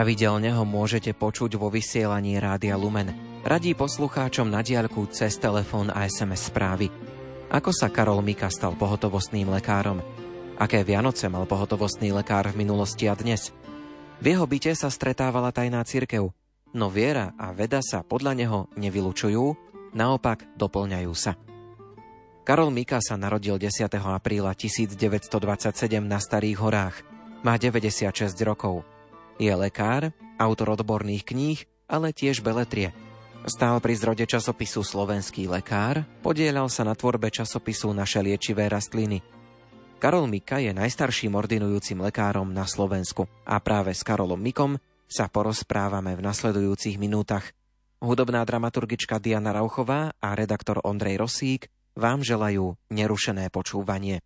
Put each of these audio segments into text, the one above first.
Pravidelne ho môžete počuť vo vysielaní Rádia Lumen. Radí poslucháčom na diaľku cez telefón a SMS správy. Ako sa Karol Mika stal pohotovostným lekárom? Aké Vianoce mal pohotovostný lekár v minulosti a dnes? V jeho byte sa stretávala tajná cirkev, no viera a veda sa podľa neho nevylučujú, naopak doplňajú sa. Karol Mika sa narodil 10. apríla 1927 na Starých horách. Má 96 rokov. Je lekár, autor odborných kníh, ale tiež beletrie. Stál pri zrode časopisu Slovenský lekár, podielal sa na tvorbe časopisu Naše liečivé rastliny. Karol Mika je najstarším ordinujúcim lekárom na Slovensku a práve s Karolom Mikom sa porozprávame v nasledujúcich minútach. Hudobná dramaturgička Diana Rauchová a redaktor Ondrej Rosík vám želajú nerušené počúvanie.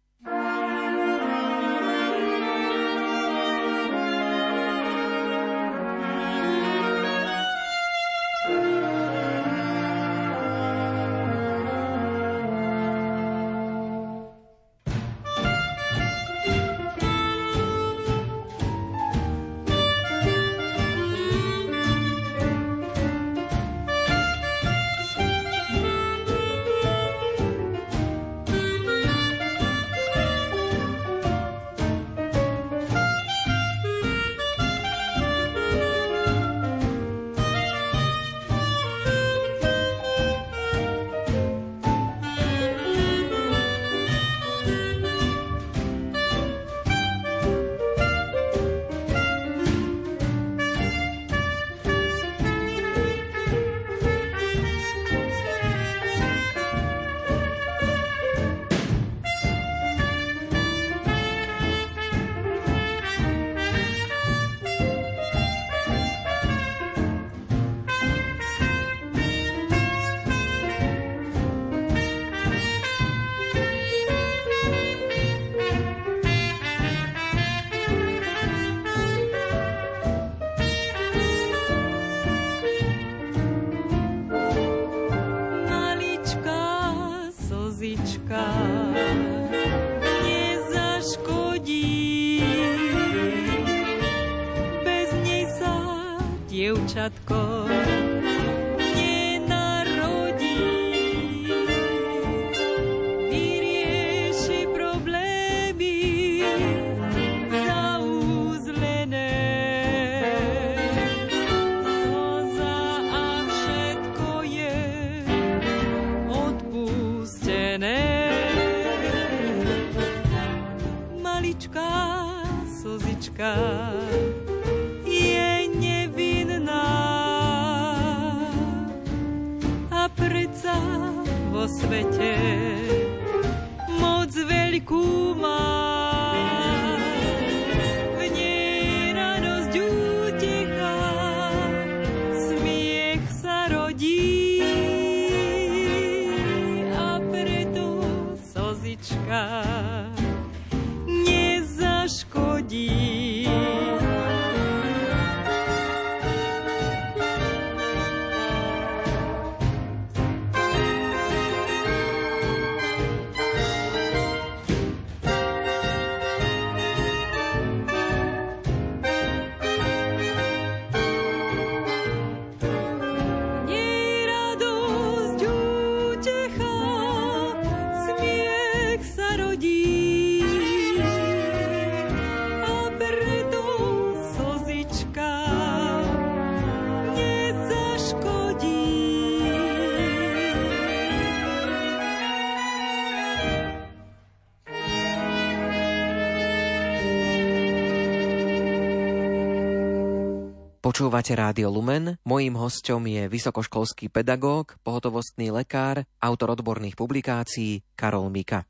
Počúvate Rádio Lumen. Mojím hostom je vysokoškolský pedagóg, pohotovostný lekár, autor odborných publikácií Karol Mika.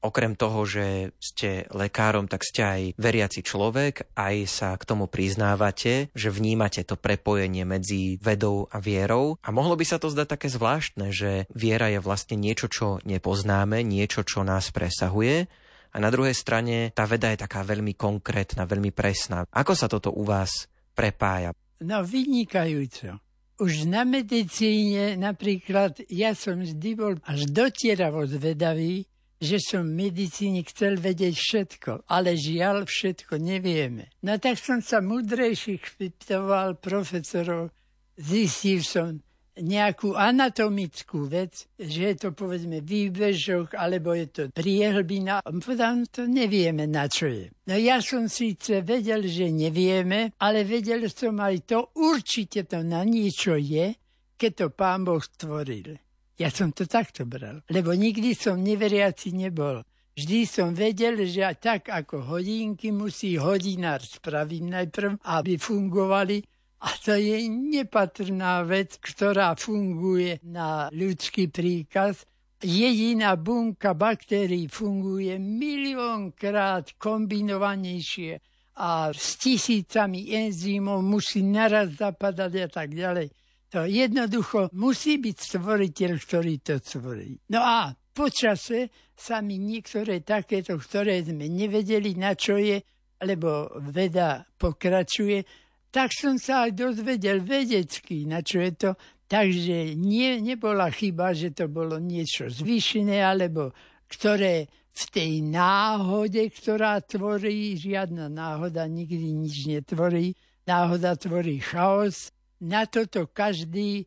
Okrem toho, že ste lekárom, tak ste aj veriaci človek, aj sa k tomu priznávate, že vnímate to prepojenie medzi vedou a vierou. A mohlo by sa to zdať také zvláštne, že viera je vlastne niečo, čo nepoznáme, niečo, čo nás presahuje, a na druhej strane tá veda je taká veľmi konkrétna, veľmi presná. Ako sa toto u vás prepája? No vynikajúco. Už na medicíne napríklad ja som vždy bol až dotieravo zvedavý, že som medicíne chcel vedieť všetko, ale žiaľ všetko nevieme. No tak som sa mudrejších špitoval profesorov, zistil som, nejakú anatomickú vec, že je to povedzme výbežok, alebo je to priehlbina. Povedal, to nevieme, na čo je. No ja som síce vedel, že nevieme, ale vedel som aj to, určite to na niečo je, keď to pán Boh stvoril. Ja som to takto bral, lebo nikdy som neveriaci nebol. Vždy som vedel, že tak ako hodinky musí hodinár spraviť najprv, aby fungovali, a to je nepatrná vec, ktorá funguje na ľudský príkaz. Jediná bunka baktérií funguje miliónkrát kombinovanejšie a s tisícami enzymov musí naraz zapadať a tak ďalej. To jednoducho musí byť stvoriteľ, ktorý to stvorí. No a počase sa mi niektoré takéto, ktoré sme nevedeli, na čo je, lebo veda pokračuje, tak som sa aj dozvedel vedecky, na čo je to. Takže nie, nebola chyba, že to bolo niečo zvýšené, alebo ktoré v tej náhode, ktorá tvorí, žiadna náhoda nikdy nič netvorí, náhoda tvorí chaos. Na toto každý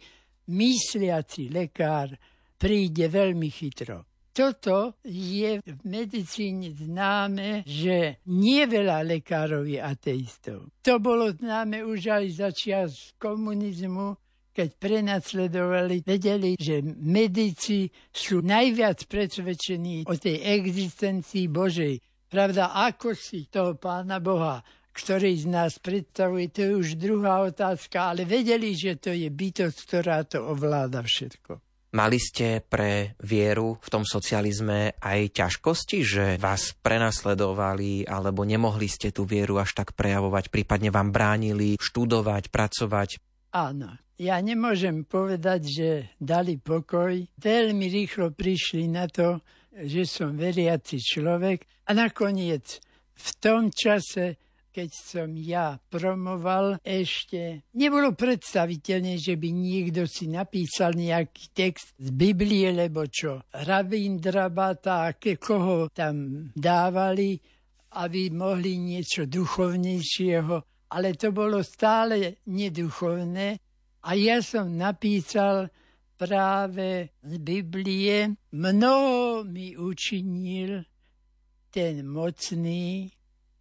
mysliaci lekár príde veľmi chytro. Toto je v medicíne známe, že nie veľa lekárov je ateistov. To bolo známe už aj za čas komunizmu, keď prenasledovali, vedeli, že medici sú najviac presvedčení o tej existencii Božej. Pravda, ako si toho Pána Boha, ktorý z nás predstavuje, to je už druhá otázka, ale vedeli, že to je bytosť, ktorá to ovláda všetko. Mali ste pre vieru v tom socializme aj ťažkosti, že vás prenasledovali alebo nemohli ste tú vieru až tak prejavovať, prípadne vám bránili študovať, pracovať? Áno. Ja nemôžem povedať, že dali pokoj. Veľmi rýchlo prišli na to, že som veriaci človek a nakoniec v tom čase keď som ja promoval, ešte nebolo predstaviteľné, že by niekto si napísal nejaký text z Biblie, lebo čo, Rabindrabata, aké koho tam dávali, aby mohli niečo duchovnejšieho, ale to bolo stále neduchovné. A ja som napísal práve z Biblie, mnoho mi učinil ten mocný,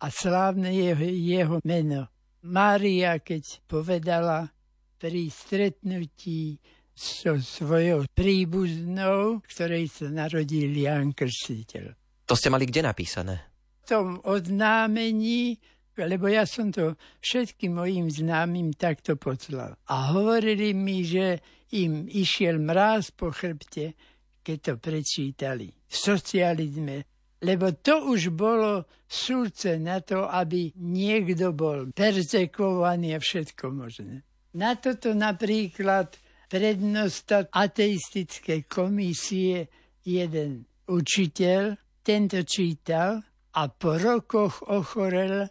a slávne je jeho meno. Mária, keď povedala pri stretnutí so svojou príbuznou, ktorej sa narodil Jan Krstiteľ. To ste mali kde napísané? V tom oznámení, lebo ja som to všetkým mojim známym takto poslal. A hovorili mi, že im išiel mráz po chrbte, keď to prečítali. V socializme lebo to už bolo súce na to, aby niekto bol perzekovaný a všetko možné. Na toto napríklad prednosta ateistickej komisie jeden učiteľ, tento čítal a po rokoch ochorel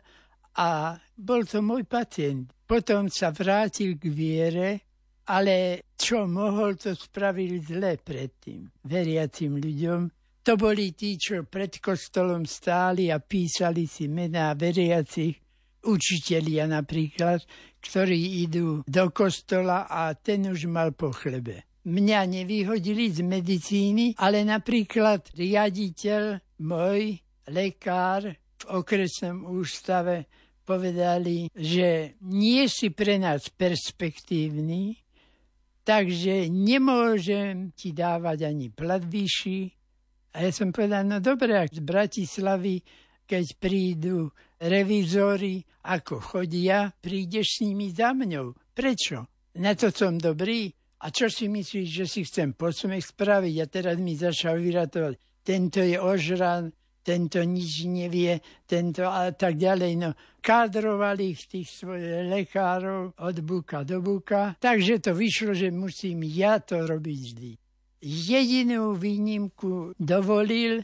a bol to môj pacient. Potom sa vrátil k viere, ale čo mohol, to spravil zle predtým veriacim ľuďom, to boli tí, čo pred kostolom stáli a písali si mená veriacich učitelia napríklad, ktorí idú do kostola a ten už mal po chlebe. Mňa nevyhodili z medicíny, ale napríklad riaditeľ môj, lekár v okresnom ústave povedali, že nie si pre nás perspektívny, takže nemôžem ti dávať ani plat vyšší, a ja som povedal, no dobre, ak z Bratislavy, keď prídu revízory, ako chodia, prídeš s nimi za mňou. Prečo? Na to som dobrý. A čo si myslíš, že si chcem posmech spraviť? A teraz mi začal vyratovať. Tento je ožran, tento nič nevie, tento a tak ďalej. No, kádrovali ich tých svojich lekárov od buka do buka, takže to vyšlo, že musím ja to robiť vždy jedinú výnimku dovolil,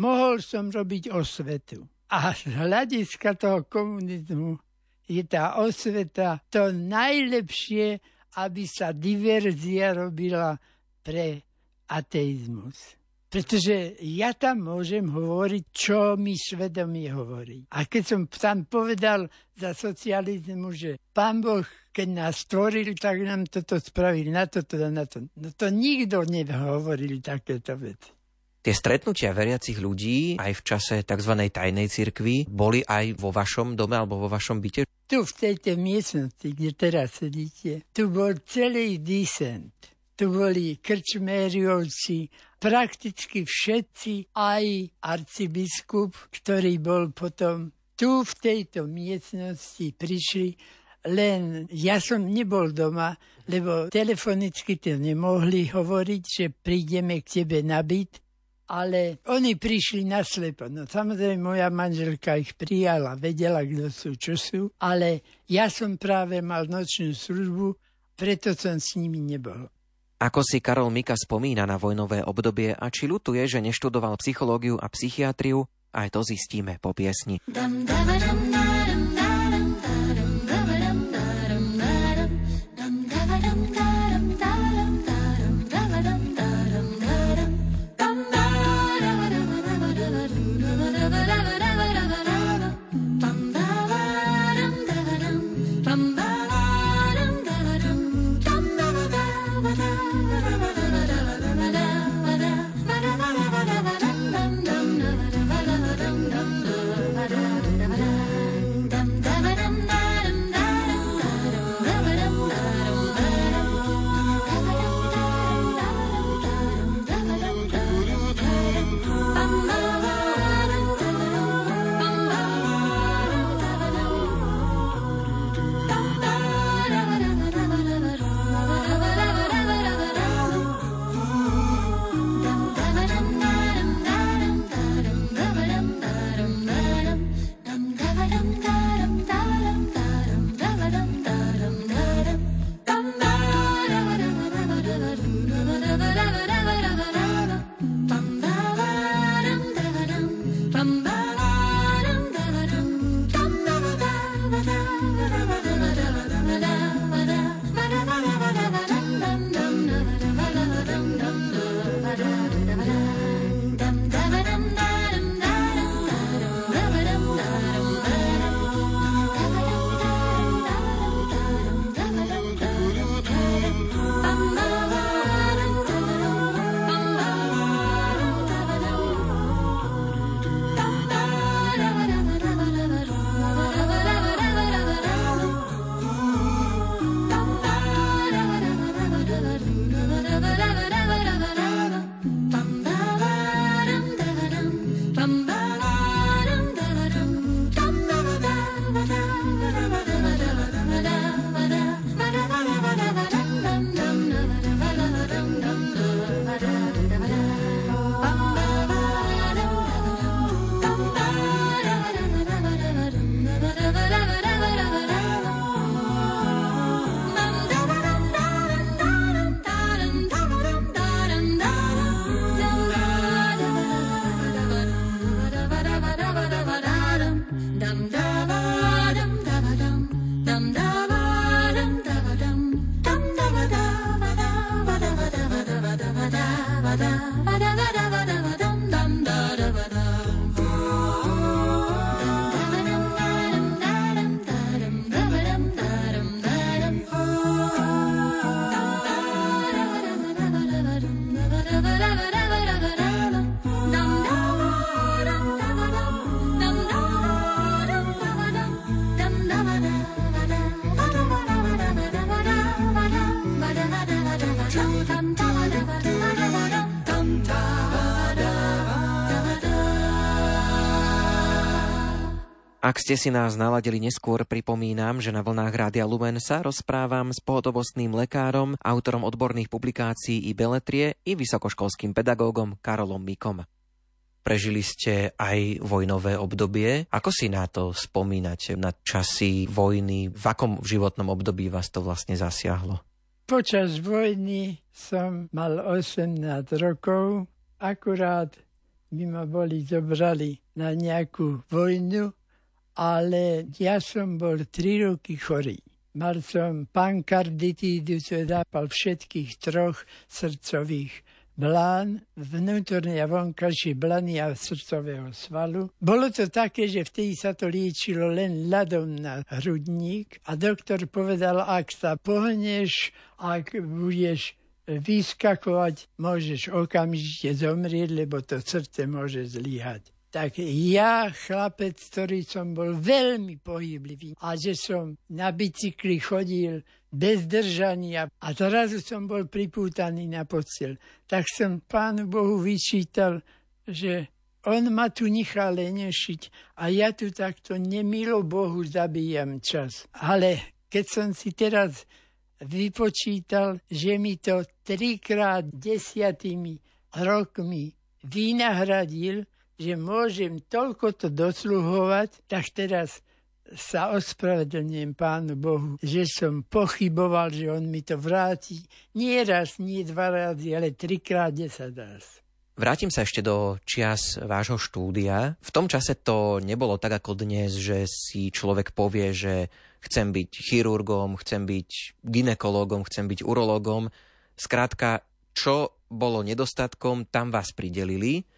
mohol som robiť osvetu. A z hľadiska toho komunizmu je tá osveta to najlepšie, aby sa diverzia robila pre ateizmus. Pretože ja tam môžem hovoriť, čo mi svedomie hovorí. A keď som tam povedal za socializmu, že pán Boh, keď nás stvoril, tak nám toto spravil, na toto na to. No to nikto nehovoril takéto veci. Tie stretnutia veriacich ľudí aj v čase tzv. tajnej cirkvi boli aj vo vašom dome alebo vo vašom byte? Tu v tejto miestnosti, kde teraz sedíte, tu bol celý disent. Tu boli krčmériovci, prakticky všetci, aj arcibiskup, ktorý bol potom tu v tejto miestnosti prišli, len ja som nebol doma, lebo telefonicky to nemohli hovoriť, že prídeme k tebe na byt, ale oni prišli naslepo. No samozrejme, moja manželka ich prijala, vedela, kto sú, čo sú, ale ja som práve mal nočnú službu, preto som s nimi nebol. Ako si Karol Mika spomína na vojnové obdobie a či ľutuje, že neštudoval psychológiu a psychiatriu, aj to zistíme po piesni. Dam, dam, dam, dam, dam. Ak ste si nás naladili neskôr, pripomínam, že na vlnách Rádia Lumen sa rozprávam s pohotovostným lekárom, autorom odborných publikácií i beletrie i vysokoškolským pedagógom Karolom Mikom. Prežili ste aj vojnové obdobie. Ako si na to spomínate, na časy vojny? V akom životnom období vás to vlastne zasiahlo? Počas vojny som mal 18 rokov. Akurát by ma boli zobrali na nejakú vojnu ale ja som bol tri roky chorý. Mal som pankarditídu, čo zápal všetkých troch srdcových blán, vnútorný a vonkajší blany a srdcového svalu. Bolo to také, že vtedy sa to liečilo len ľadom na hrudník a doktor povedal, ak sa pohneš, ak budeš vyskakovať, môžeš okamžite zomrieť, lebo to srdce môže zlyhať tak ja, chlapec, ktorý som bol veľmi pohyblivý a že som na bicykli chodil bez držania a zrazu som bol pripútaný na postel, tak som pánu Bohu vyčítal, že on ma tu nechal lenešiť a ja tu takto nemilo Bohu zabíjam čas. Ale keď som si teraz vypočítal, že mi to trikrát desiatými rokmi vynahradil, že môžem toľko to dosluhovať, tak teraz sa ospravedlňujem Pánu Bohu, že som pochyboval, že On mi to vráti. Nie raz, nie dva razy, ale trikrát desať raz. Vrátim sa ešte do čias vášho štúdia. V tom čase to nebolo tak ako dnes, že si človek povie, že chcem byť chirurgom, chcem byť ginekologom, chcem byť urologom. Skrátka, čo bolo nedostatkom, tam vás pridelili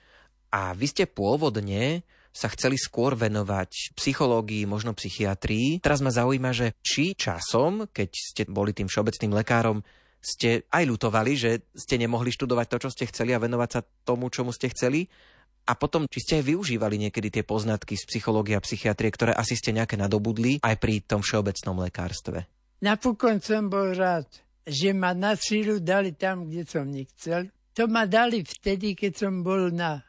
a vy ste pôvodne sa chceli skôr venovať psychológii, možno psychiatrii. Teraz ma zaujíma, že či časom, keď ste boli tým všeobecným lekárom, ste aj ľutovali, že ste nemohli študovať to, čo ste chceli a venovať sa tomu, čomu ste chceli. A potom, či ste aj využívali niekedy tie poznatky z psychológie a psychiatrie, ktoré asi ste nejaké nadobudli aj pri tom všeobecnom lekárstve. Napokon som bol rád, že ma na sílu dali tam, kde som nechcel. To ma dali vtedy, keď som bol na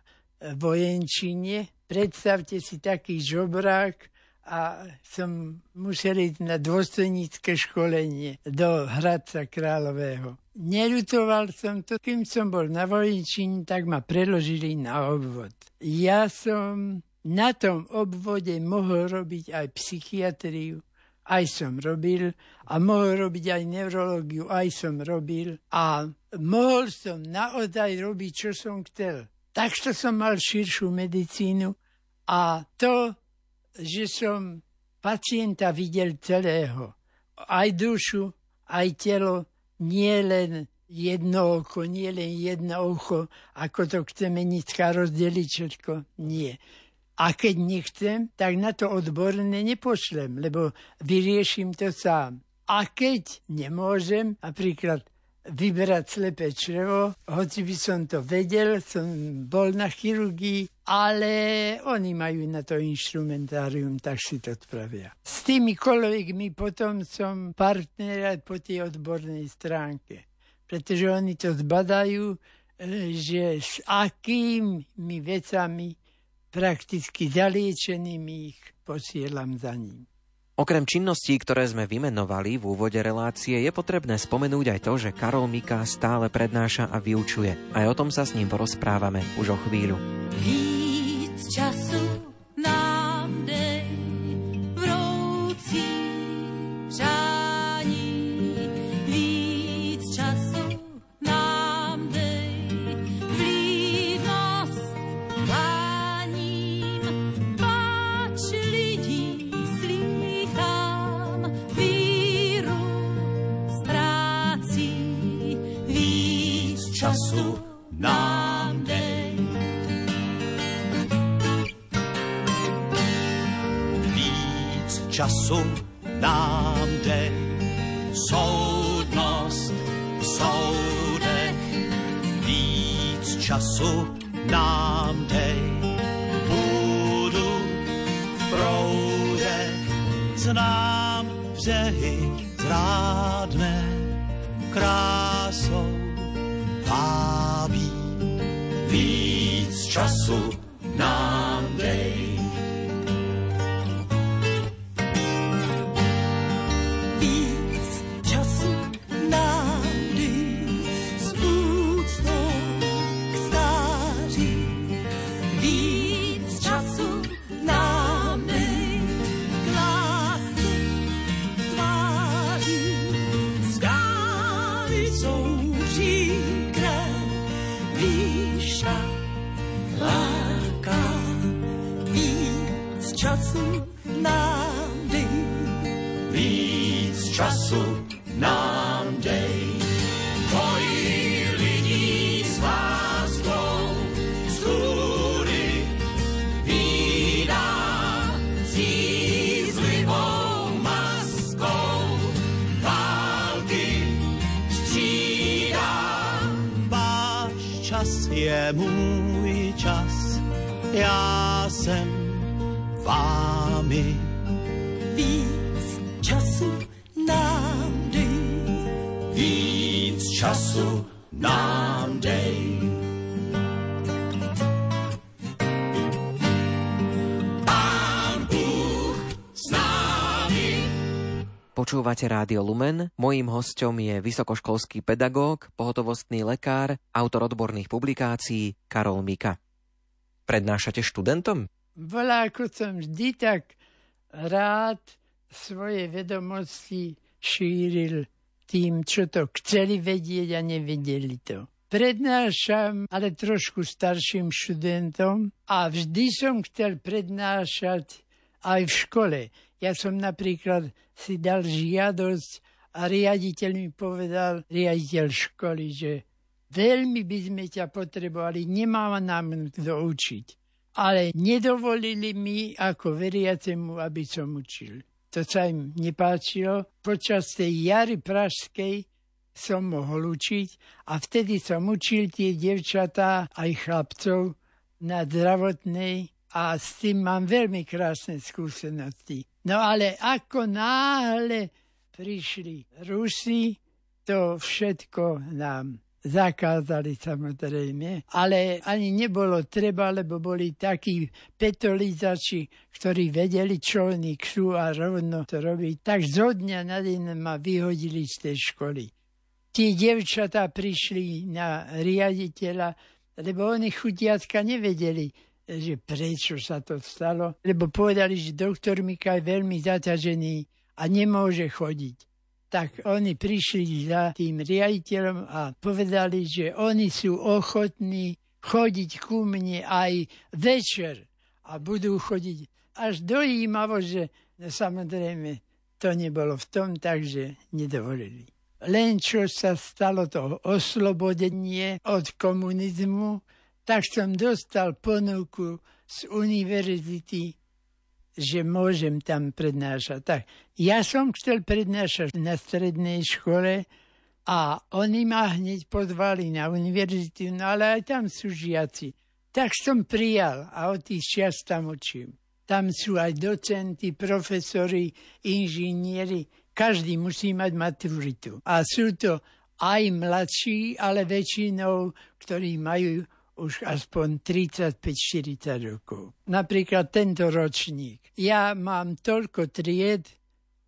vojenčine. Predstavte si taký žobrák a som musel ísť na dôstojnícke školenie do Hradca Kráľového. Neľutoval som to, kým som bol na vojenčine, tak ma preložili na obvod. Ja som na tom obvode mohol robiť aj psychiatriu, aj som robil a mohol robiť aj neurológiu, aj som robil a mohol som naozaj robiť, čo som chcel. Takže som mal širšiu medicínu a to, že som pacienta videl celého, aj dušu, aj telo, nie len jedno oko, nie len jedno ucho, ako to chce menická rozdeliť všetko. Nie. A keď nechcem, tak na to odborné nepošlem, lebo vyrieším to sám. A keď nemôžem, napríklad vyberať slepé črevo, hoci by som to vedel, som bol na chirurgii, ale oni majú na to instrumentárium, tak si to spravia. S tými kolegmi potom som partner po tej odbornej stránke, pretože oni to zbadajú, e, že s akými vecami prakticky zaliečenými ich posielam za ním. Okrem činností, ktoré sme vymenovali v úvode relácie, je potrebné spomenúť aj to, že Karol Mika stále prednáša a vyučuje. Aj o tom sa s ním porozprávame už o chvíľu. Víc času času vámi. Víc času nám dej. Víc času nám dej. Počúvate Rádio Lumen, mojím hostom je vysokoškolský pedagóg, pohotovostný lekár, autor odborných publikácií Karol Mika. Prednášate študentom? Bola, ako som vždy tak rád svoje vedomosti šíril tým, čo to chceli vedieť a nevedeli to. Prednášam ale trošku starším študentom a vždy som chcel prednášať aj v škole. Ja som napríklad si dal žiadosť a riaditeľ mi povedal, riaditeľ školy, že veľmi by sme ťa potrebovali, nemá nám kto učiť. Ale nedovolili mi ako veriacemu, aby som učil. To sa im nepáčilo. Počas tej jary pražskej som mohol učiť a vtedy som učil tie devčatá aj chlapcov na zdravotnej a s tým mám veľmi krásne skúsenosti. No ale ako náhle prišli Rusi, to všetko nám zakázali samozrejme, ale ani nebolo treba, lebo boli takí petolizači, ktorí vedeli, čo oni chcú a rovno to robiť. Tak zo dňa na deň ma vyhodili z tej školy. Tí devčatá prišli na riaditeľa, lebo oni chudiatka nevedeli, že prečo sa to stalo, lebo povedali, že doktor Mika je veľmi zaťažený a nemôže chodiť. Tak oni prišli za tým riaditeľom a povedali, že oni sú ochotní chodiť ku mne aj večer a budú chodiť až dojímavo, že samozrejme to nebolo v tom, takže nedovolili. Len čo sa stalo to oslobodenie od komunizmu, tak som dostal ponuku z univerzity, že môžem tam prednášať. Tak ja som chcel prednášať na strednej škole a oni ma hneď pozvali na univerzitu, no ale aj tam sú žiaci. Tak som prijal a od tých čias tam učím. Tam sú aj docenti, profesori, inžinieri, každý musí mať maturitu. A sú to aj mladší, ale väčšinou, ktorí majú už aspoň 35-40 rokov. Napríklad tento ročník. Ja mám toľko tried,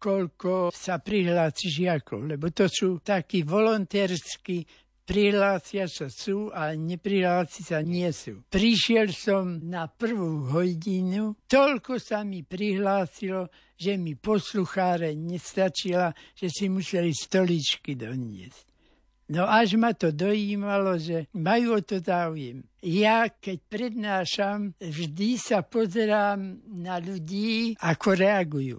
koľko sa prihlási žiakov, lebo to sú takí volontérsky, prihlásia sa sú a neprihlási sa nie sú. Prišiel som na prvú hodinu, toľko sa mi prihlásilo, že mi poslucháre nestačila, že si museli stoličky doniesť. No až ma to dojímalo, že majú o to záujem. Ja, keď prednášam, vždy sa pozerám na ľudí, ako reagujú.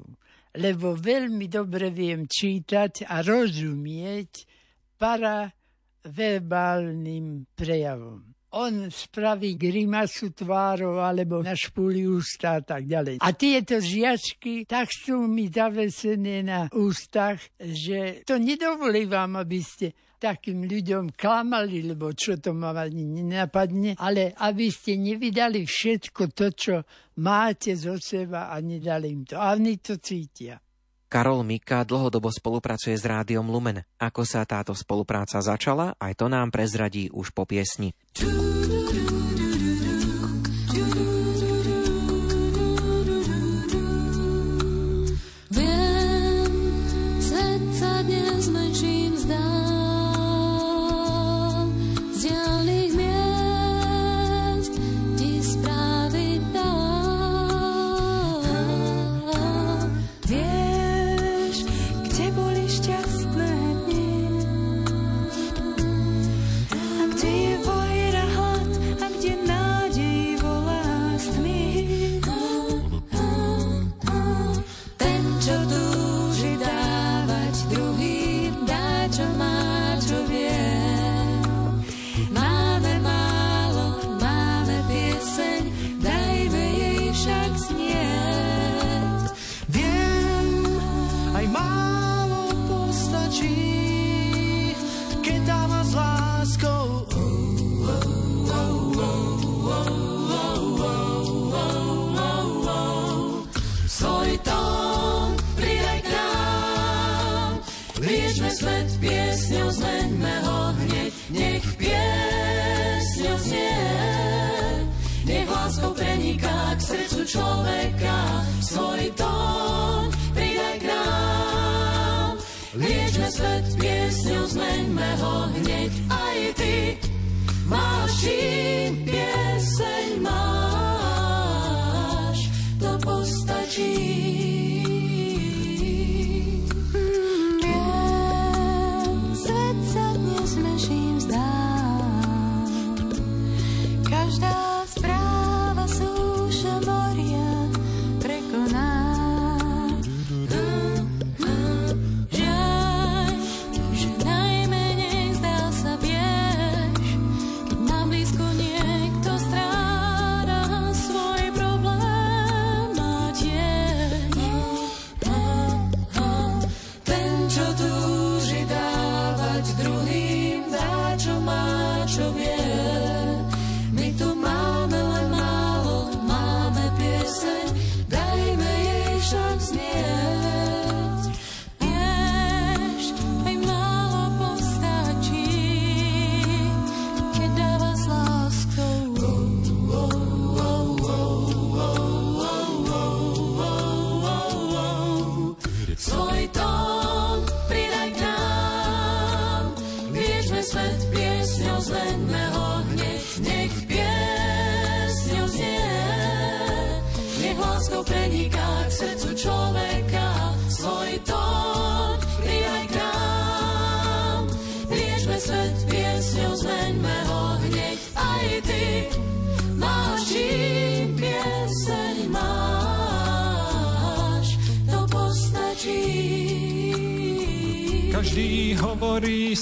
Lebo veľmi dobre viem čítať a rozumieť paraverbálnym prejavom. On spraví grimasu tvárov alebo na špúli ústa a tak ďalej. A tieto žiačky tak sú mi zavesené na ústach, že to nedovolí vám, aby ste takým ľuďom klamali, lebo čo to ma ani nenapadne, ale aby ste nevydali všetko to, čo máte zo seba a nedali im to. A oni to cítia. Karol Mika dlhodobo spolupracuje s Rádiom Lumen. Ako sa táto spolupráca začala, aj to nám prezradí už po piesni. láskou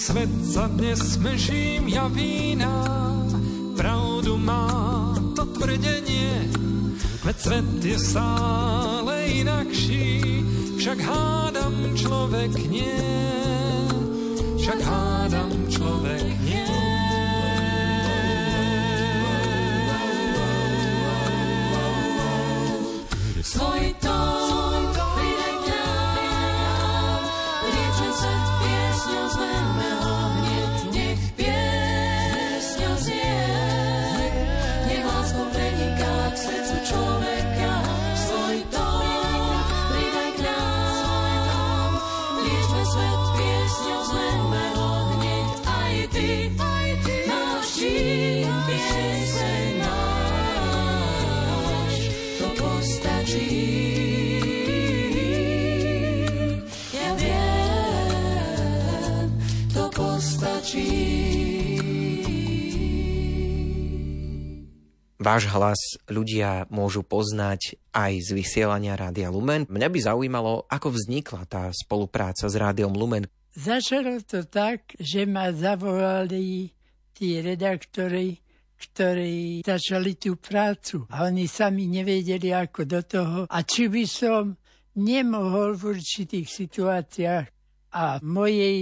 svet sa dnes meším ja vína. Pravdu má to tvrdenie, veď svet je stále inakší, však hádam človek nie, však hádam človek Váš hlas ľudia môžu poznať aj z vysielania Rádia Lumen. Mňa by zaujímalo, ako vznikla tá spolupráca s Rádiom Lumen. Začalo to tak, že ma zavolali tí redaktori, ktorí začali tú prácu. A oni sami nevedeli, ako do toho. A či by som nemohol v určitých situáciách a v mojej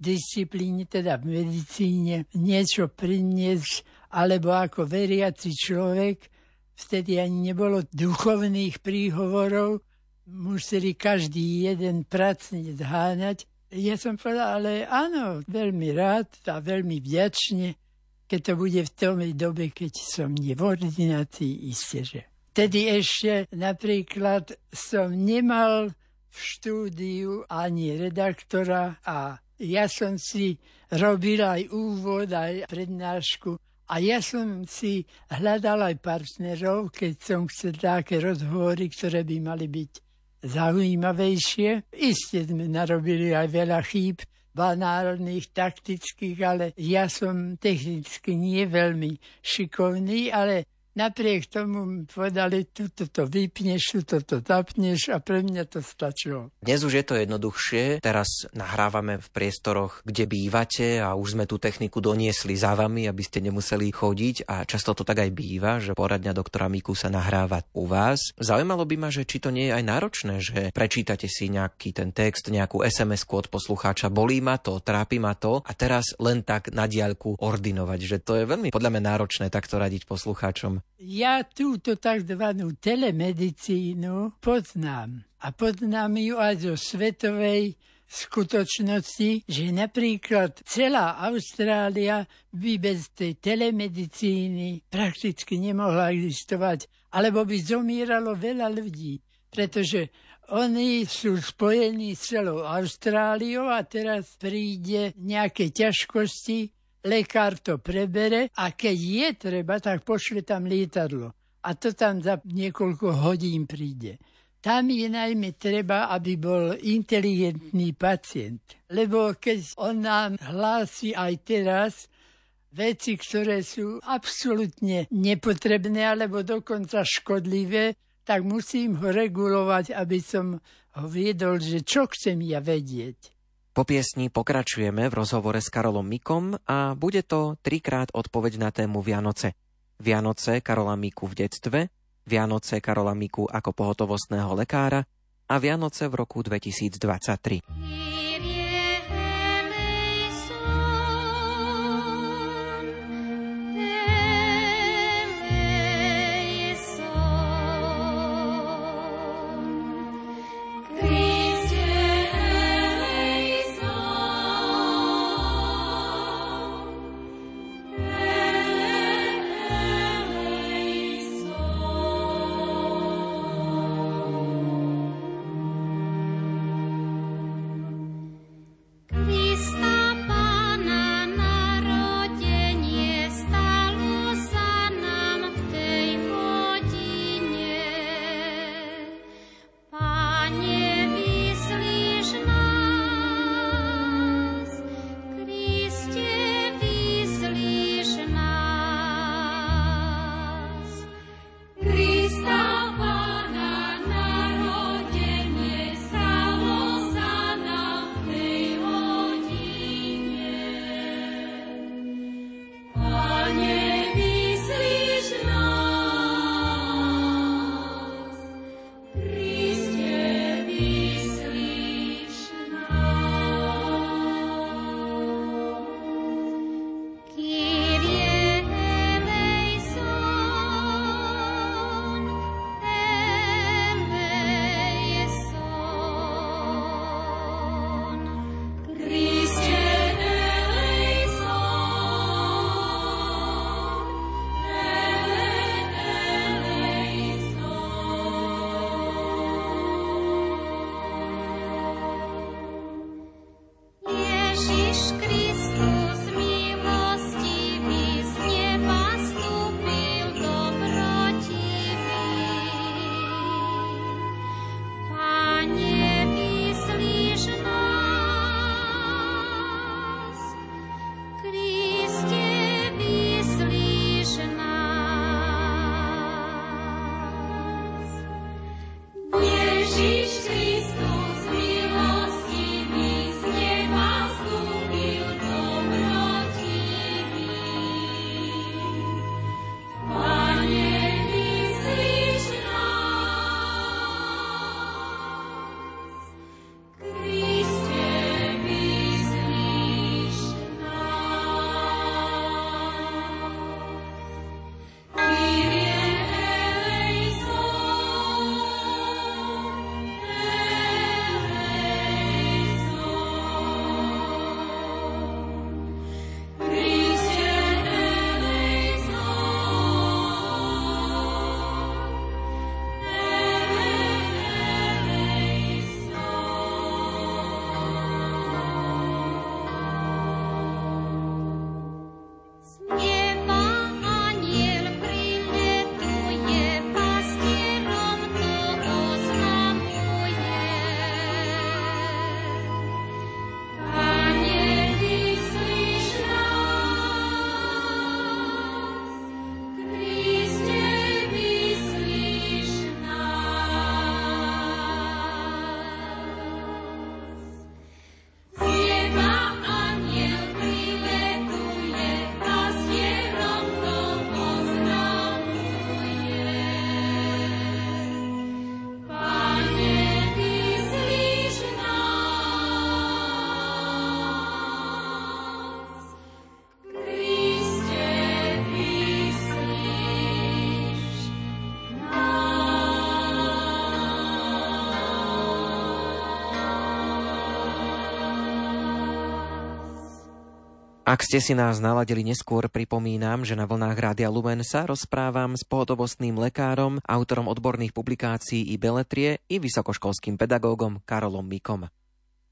disciplíne, teda v medicíne, niečo priniesť alebo ako veriaci človek, vtedy ani nebolo duchovných príhovorov, museli každý jeden pracne zháňať. Ja som povedal, ale áno, veľmi rád a veľmi vďačne, keď to bude v tom dobe, keď som nie v ordinácii, isté, že. Vtedy ešte napríklad som nemal v štúdiu ani redaktora a ja som si robil aj úvod, aj prednášku a ja som si hľadal aj partnerov, keď som chcel také rozhovory, ktoré by mali byť zaujímavejšie. Isté sme narobili aj veľa chýb, banálnych, taktických, ale ja som technicky nie veľmi šikovný, ale Napriek tomu povedali, tuto to vypneš, tuto to zapneš a pre mňa to stačilo. Dnes už je to jednoduchšie. Teraz nahrávame v priestoroch, kde bývate a už sme tú techniku doniesli za vami, aby ste nemuseli chodiť a často to tak aj býva, že poradňa doktora Miku sa nahráva u vás. Zaujímalo by ma, že či to nie je aj náročné, že prečítate si nejaký ten text, nejakú sms od poslucháča, bolí ma to, trápi ma to a teraz len tak na diaľku ordinovať, že to je veľmi podľa mňa náročné takto radiť poslucháčom. Ja túto tzv. telemedicínu poznám. A poznám ju aj zo svetovej skutočnosti, že napríklad celá Austrália by bez tej telemedicíny prakticky nemohla existovať, alebo by zomíralo veľa ľudí, pretože oni sú spojení s celou Austráliou a teraz príde nejaké ťažkosti, lekár to prebere a keď je treba, tak pošle tam lietadlo. A to tam za niekoľko hodín príde. Tam je najmä treba, aby bol inteligentný pacient. Lebo keď on nám hlási aj teraz veci, ktoré sú absolútne nepotrebné alebo dokonca škodlivé, tak musím ho regulovať, aby som ho viedol, že čo chcem ja vedieť. Po piesni pokračujeme v rozhovore s Karolom Mikom a bude to trikrát odpoveď na tému Vianoce. Vianoce Karola Miku v detstve, Vianoce Karola Miku ako pohotovostného lekára a Vianoce v roku 2023. Ak ste si nás naladili neskôr, pripomínam, že na vlnách Rádia Lumen sa rozprávam s pohotovostným lekárom, autorom odborných publikácií i beletrie i vysokoškolským pedagógom Karolom Mikom.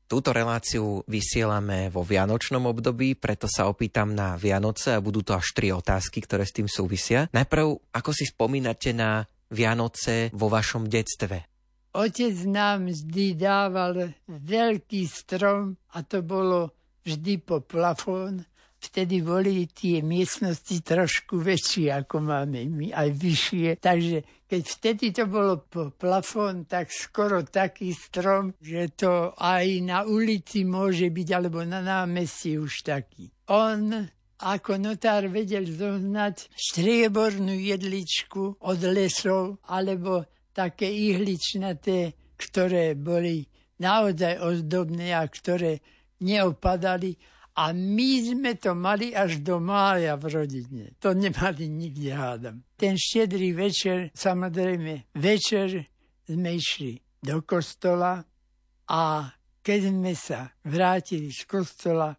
Túto reláciu vysielame vo vianočnom období, preto sa opýtam na Vianoce a budú to až tri otázky, ktoré s tým súvisia. Najprv, ako si spomínate na Vianoce vo vašom detstve? Otec nám vždy dával veľký strom a to bolo vždy po plafón. Vtedy boli tie miestnosti trošku väčšie, ako máme my, aj vyššie. Takže keď vtedy to bolo plafón, tak skoro taký strom, že to aj na ulici môže byť, alebo na námestí už taký. On ako notár vedel zohnať striebornú jedličku od lesov, alebo také ihličnaté, ktoré boli naozaj ozdobné a ktoré neopadali. A my sme to mali až do mája v rodine. To nemali nikde, hádam. Ten štedrý večer, samozrejme, večer sme išli do kostola a keď sme sa vrátili z kostola,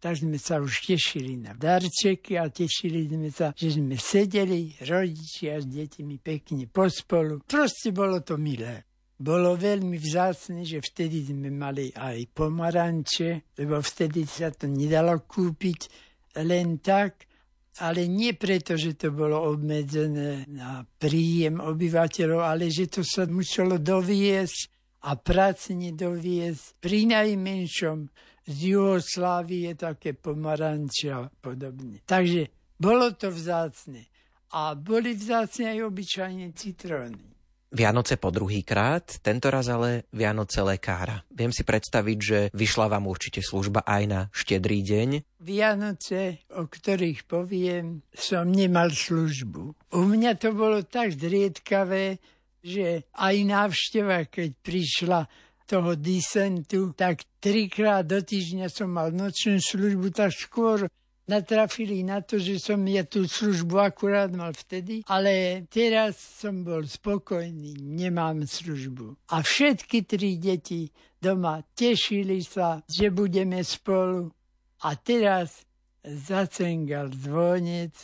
tak sme sa už tešili na darčeky a tešili sme sa, že sme sedeli, rodičia s deťmi pekne pospolu. Proste bolo to milé. Bolo veľmi vzácne, že vtedy sme mali aj pomaranče, lebo vtedy sa to nedalo kúpiť len tak, ale nie preto, že to bolo obmedzené na príjem obyvateľov, ale že to sa muselo doviesť a pracne doviesť pri najmenšom z Jugoslávie také pomaranče a podobne. Takže bolo to vzácne. A boli vzácne aj obyčajne citróny. Vianoce po druhý krát, tento raz ale Vianoce lekára. Viem si predstaviť, že vyšla vám určite služba aj na štedrý deň. Vianoce, o ktorých poviem, som nemal službu. U mňa to bolo tak zriedkavé, že aj návšteva, keď prišla toho disentu, tak trikrát do týždňa som mal nočnú službu, tak skôr natrafili na to, že som ja tú službu akurát mal vtedy, ale teraz som bol spokojný, nemám službu. A všetky tri deti doma tešili sa, že budeme spolu. A teraz zacengal zvonec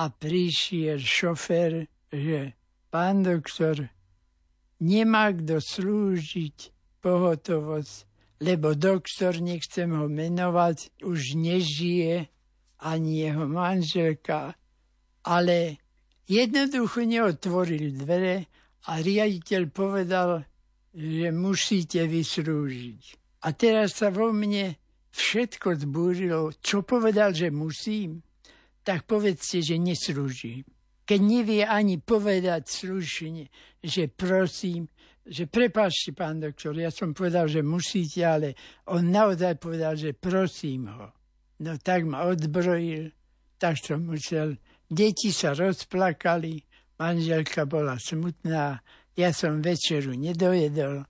a prišiel šofer, že pán doktor, nemá kto slúžiť pohotovosť, lebo doktor, nechcem ho menovať, už nežije ani jeho manželka, ale jednoducho neotvoril dvere a riaditeľ povedal, že musíte vyslúžiť. A teraz sa vo mne všetko zbúrilo. Čo povedal, že musím, tak povedzte, že neslúžim. Keď nevie ani povedať slušne, že prosím, že prepáčte, pán doktor, ja som povedal, že musíte, ale on naozaj povedal, že prosím ho. No tak ma odbrojil, tak som musel. Deti sa rozplakali, manželka bola smutná, ja som večeru nedojedol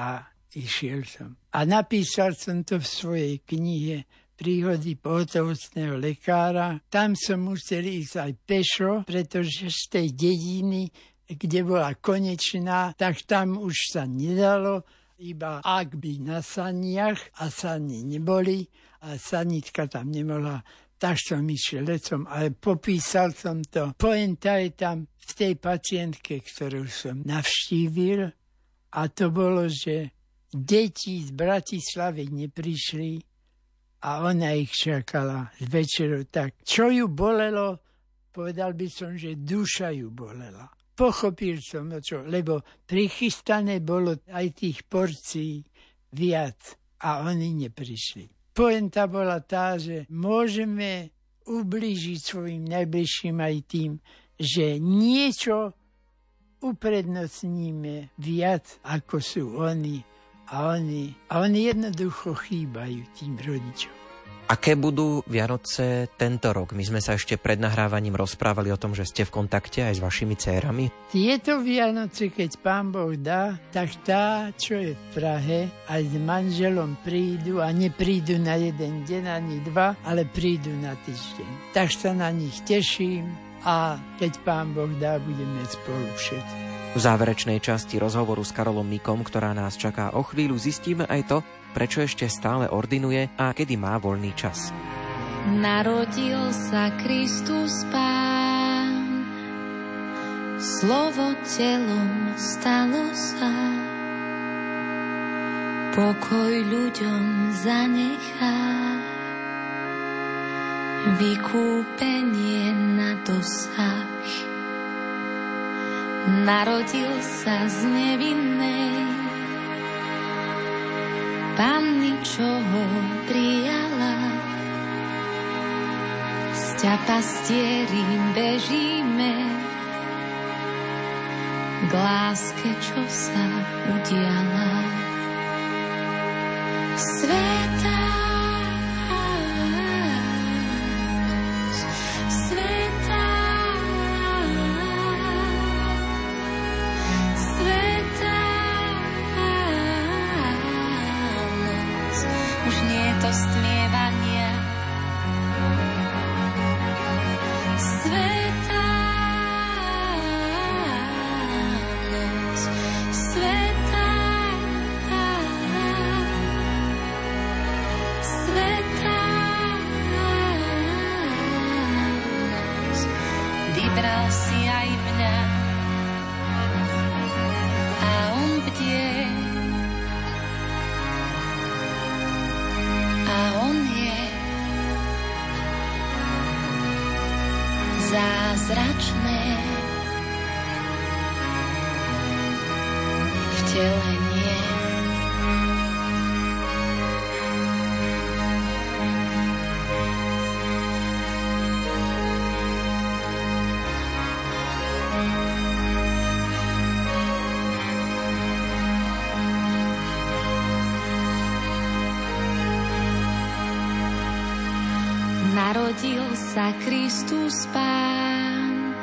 a išiel som. A napísal som to v svojej knihe príhody pohotovostného lekára. Tam som musel ísť aj pešo, pretože z tej dediny, kde bola konečná, tak tam už sa nedalo, iba ak by na saniach a sani neboli, a sanitka tam nemohla, tak som išiel lecom, ale popísal som to. Poenta je tam v tej pacientke, ktorú som navštívil a to bolo, že deti z Bratislavy neprišli a ona ich čakala z večeru. Tak čo ju bolelo, povedal by som, že duša ju bolela. Pochopil som, čo, lebo prichystané bolo aj tých porcií viac a oni neprišli. Poenta bola tá, že môžeme ublížiť svojim najbližším aj tým, že niečo uprednostníme viac, ako sú oni. A oni, a oni jednoducho chýbajú tým rodičom. Aké budú Vianoce tento rok? My sme sa ešte pred nahrávaním rozprávali o tom, že ste v kontakte aj s vašimi cérami. Tieto Vianoce, keď pán Boh dá, tak tá, čo je v Prahe, aj s manželom prídu a neprídu na jeden deň ani dva, ale prídu na týždeň. Tak sa na nich teším a keď pán Boh dá, budeme spolu všetci. V záverečnej časti rozhovoru s Karolom Mikom, ktorá nás čaká o chvíľu, zistíme aj to, prečo ešte stále ordinuje a kedy má voľný čas. narodil sa Kristus Pán. Slovo telom stalo sa, pokoj ľuďom zanechá. Vykúpenie na dosah. Narodil sa z nevinnej Panny, čo ho prijala ťa pastieri bežíme k láske, čo sa udiala. Sveta sa Kristus Pán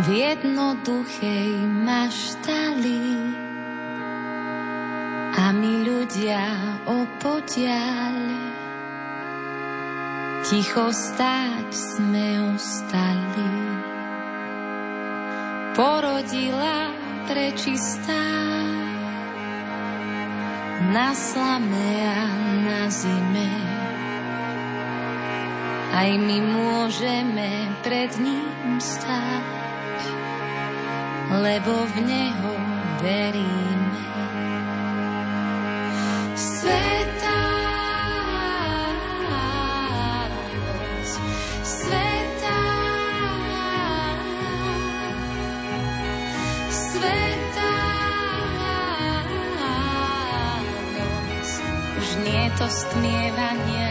v jednoduchej maštali a my ľudia opodiaľ ticho stáť sme ostali. Porodila prečistá na slame a na zime aj my môžeme pred ním stať, lebo v Neho veríme. Sveta Sveta Sveta Už nie to stmievania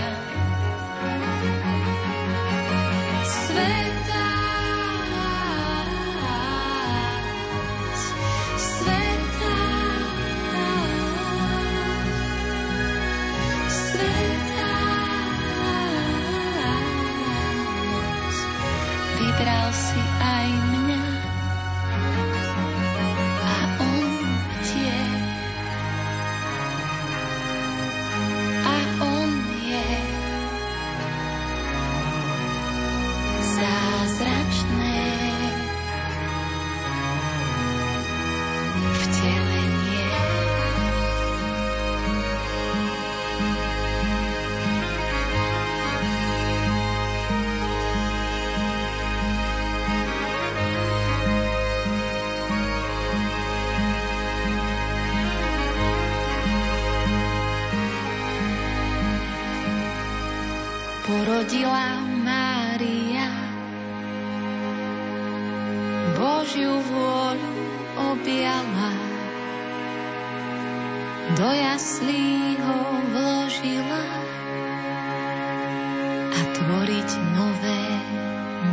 porodila Mária. Božiu vôľu objala, do jaslí ho vložila a tvoriť nové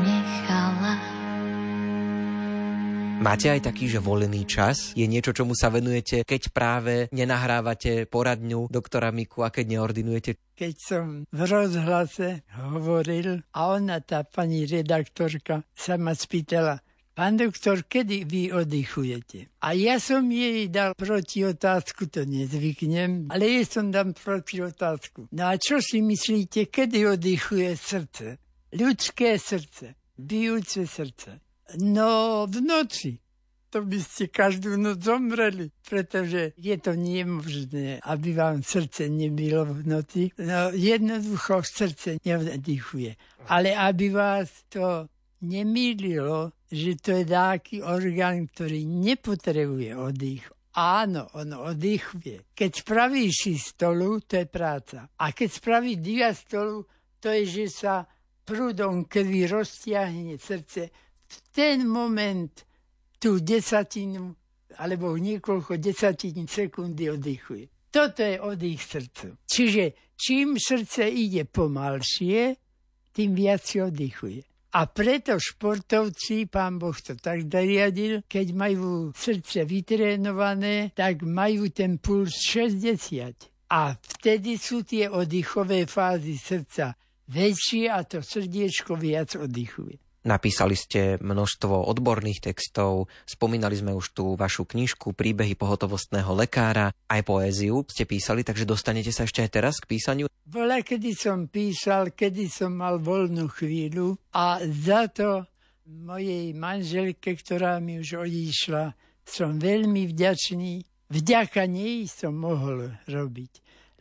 nechala. Máte aj taký, že volený čas? Je niečo, čomu sa venujete, keď práve nenahrávate poradňu doktora Miku a keď neordinujete? Keď som v rozhlase hovoril a ona, tá pani redaktorka, sa ma spýtala, Pán doktor, kedy vy oddychujete? A ja som jej dal proti otázku, to nezvyknem, ale jej som dal proti otázku. No a čo si myslíte, kedy oddychuje srdce? Ľudské srdce, bijúce srdce. No v noci. To by ste každú noc zomreli, pretože je to nemožné, aby vám srdce nebylo v noci. No jednoducho srdce neoddychuje. Ale aby vás to nemýlilo, že to je taký orgán, ktorý nepotrebuje oddych. Áno, on oddychuje. Keď spravíš si stolu, to je práca. A keď spraví dia stolu, to je, že sa prúdom krvi roztiahne srdce. V ten moment tú desatinu alebo niekoľko desatín sekundy oddychuje. Toto je oddych srdcu. Čiže čím srdce ide pomalšie, tým viac si oddychuje. A preto športovci, pán Boh to tak zariadil, keď majú srdce vytrénované, tak majú ten puls 60. A vtedy sú tie oddychové fázy srdca väčšie a to srdiečko viac oddychuje. Napísali ste množstvo odborných textov, spomínali sme už tú vašu knižku Príbehy pohotovostného lekára, aj poéziu ste písali, takže dostanete sa ešte aj teraz k písaniu? Bola, kedy som písal, kedy som mal voľnú chvíľu a za to mojej manželke, ktorá mi už odišla, som veľmi vďačný. Vďaka nej som mohol robiť.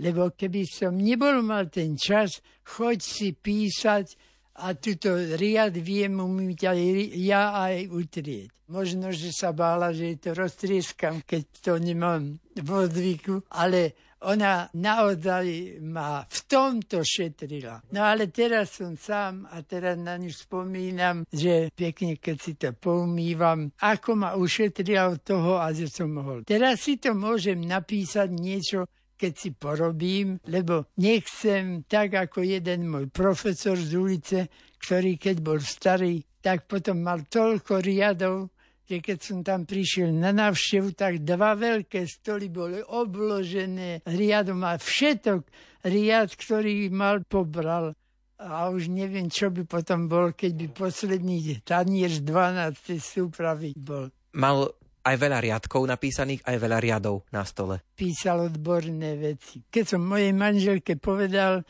Lebo keby som nebol mal ten čas, choď si písať, a tuto riad viem umyť aj ja aj utrieť. Možno, že sa bála, že to roztrieskam, keď to nemám v odvyku, ale ona naozaj ma v tomto šetrila. No ale teraz som sám a teraz na ňu spomínam, že pekne, keď si to poumývam, ako ma ušetrila od toho a že som mohol. Teraz si to môžem napísať niečo, keď si porobím, lebo nechcem tak ako jeden môj profesor z ulice, ktorý keď bol starý, tak potom mal toľko riadov, že keď som tam prišiel na návštevu, tak dva veľké stoly boli obložené riadom a všetok riad, ktorý mal, pobral. A už neviem, čo by potom bol, keď by posledný tanier z 12. súpravy bol. Mal aj veľa riadkov napísaných, aj veľa riadov na stole. Písal odborné veci. Keď som mojej manželke povedal,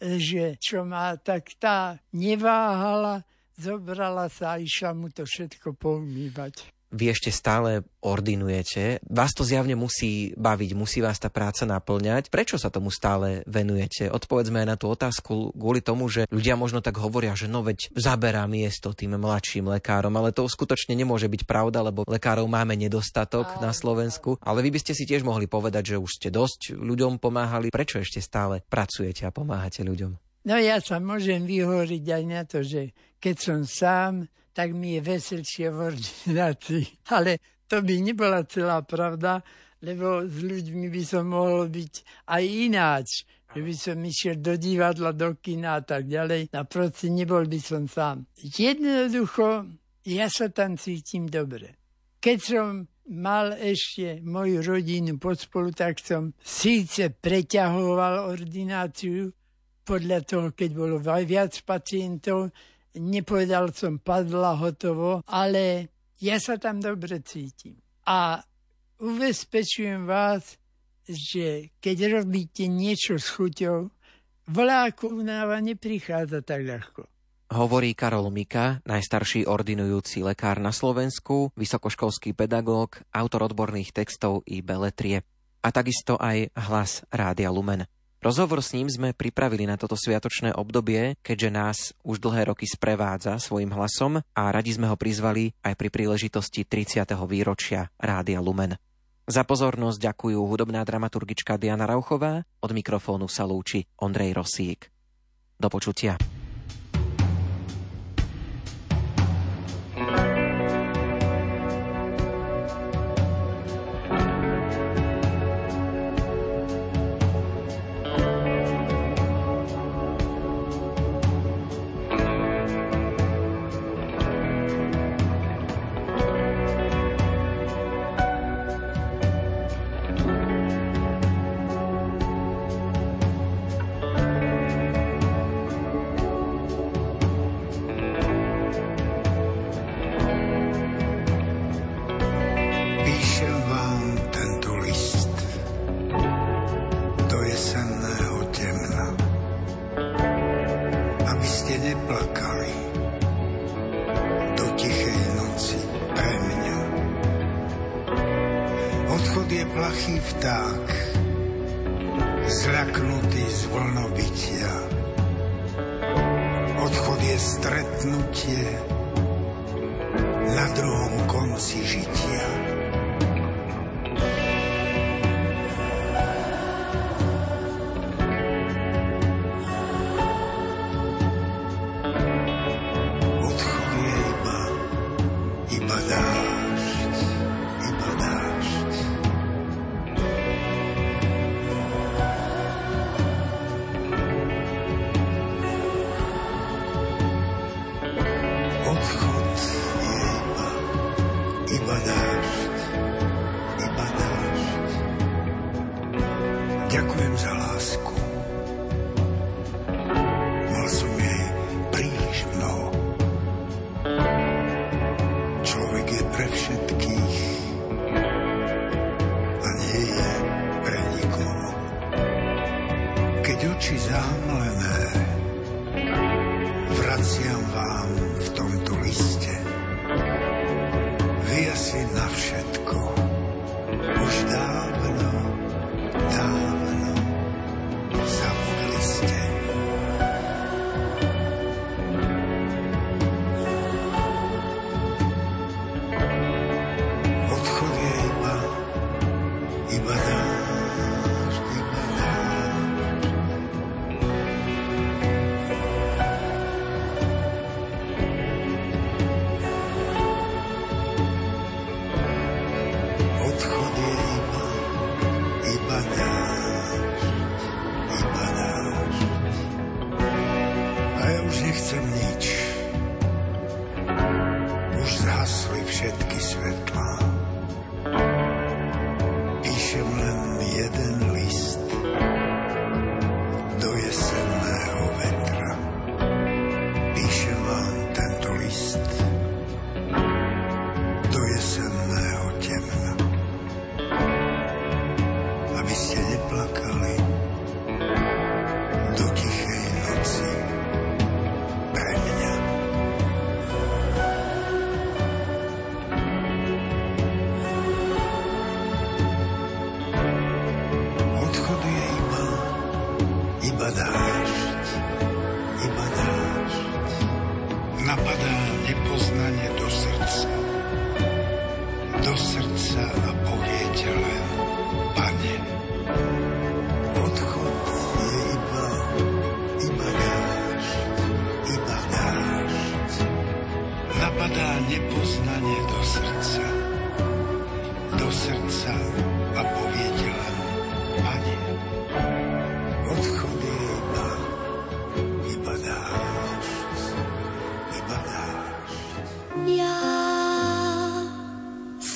že čo má, tak tá neváhala, zobrala sa a išla mu to všetko poumývať vy ešte stále ordinujete. Vás to zjavne musí baviť, musí vás tá práca naplňať. Prečo sa tomu stále venujete? Odpovedzme aj na tú otázku kvôli tomu, že ľudia možno tak hovoria, že no veď zaberá miesto tým mladším lekárom, ale to skutočne nemôže byť pravda, lebo lekárov máme nedostatok na Slovensku. Ale vy by ste si tiež mohli povedať, že už ste dosť ľuďom pomáhali. Prečo ešte stále pracujete a pomáhate ľuďom? No ja sa môžem vyhoriť aj na to, že keď som sám, tak mi je veselšie v ordinácii. Ale to by nebola celá pravda, lebo s ľuďmi by som mohol byť aj ináč. Že by som išiel do divadla, do kina a tak ďalej. A proste nebol by som sám. Jednoducho, ja sa tam cítim dobre. Keď som mal ešte moju rodinu spolu, tak som síce preťahoval ordináciu podľa toho, keď bolo viac pacientov, nepovedal som padla hotovo, ale ja sa tam dobre cítim. A ubezpečujem vás, že keď robíte niečo s chuťou, voláku únava neprichádza tak ľahko. Hovorí Karol Mika, najstarší ordinujúci lekár na Slovensku, vysokoškolský pedagóg, autor odborných textov i beletrie a takisto aj hlas Rádia Lumen. Rozhovor s ním sme pripravili na toto sviatočné obdobie, keďže nás už dlhé roky sprevádza svojim hlasom a radi sme ho prizvali aj pri príležitosti 30. výročia Rádia Lumen. Za pozornosť ďakujú hudobná dramaturgička Diana Rauchová, od mikrofónu sa lúči Ondrej Rosík. Do počutia.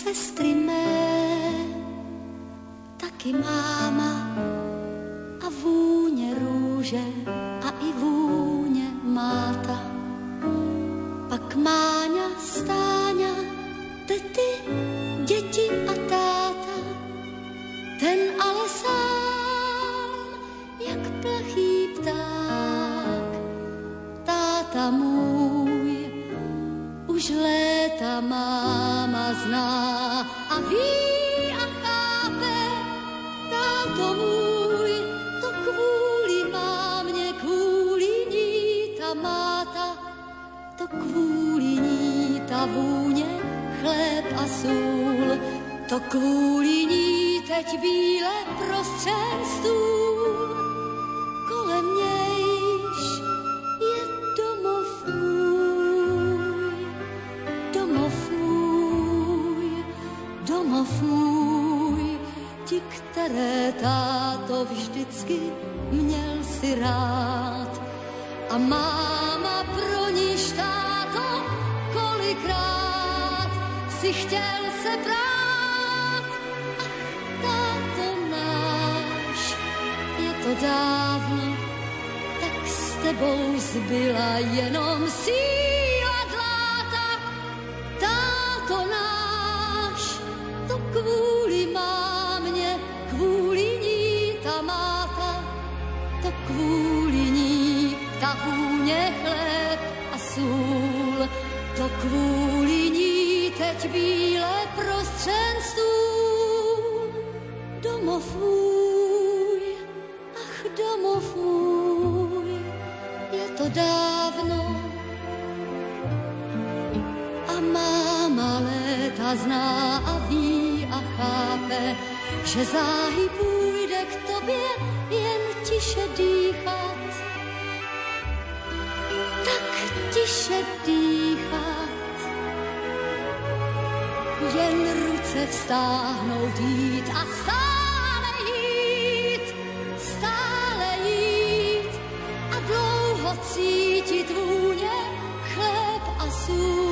sestry mé, taky máma a vůně růže a i vůně máta. Pak Máňa, Stáňa, tety, děti a táta, ten ale sám, jak plachý pták. Táta můj, už léta máma zná. kvůli ní ta vůně, chléb a sůl, to kvůli ní teď bíle prostřen stůl. Kolem nějž je domov můj, domov můj, domov můj, ti, které táto vždycky měl si rád a mám si chtěl se brát, táto náš, je to dávno, tak s tebou zbyla jenom síla dláta, táto náš, to kvůli má kvůli ní ta máta, to kvůli ní ta vůně chléb a sůl, to kvůli teď bílé prostředstvům domov můj, ach domov můj, je to dávno a máma léta zná a ví a chápe, že záhy půjde k tobě jen tiše dýchat, tak tiše dýchat. Ruce vstáhnout jít a stále jít, stále jít a dlouho cítit vůně chléb a sůl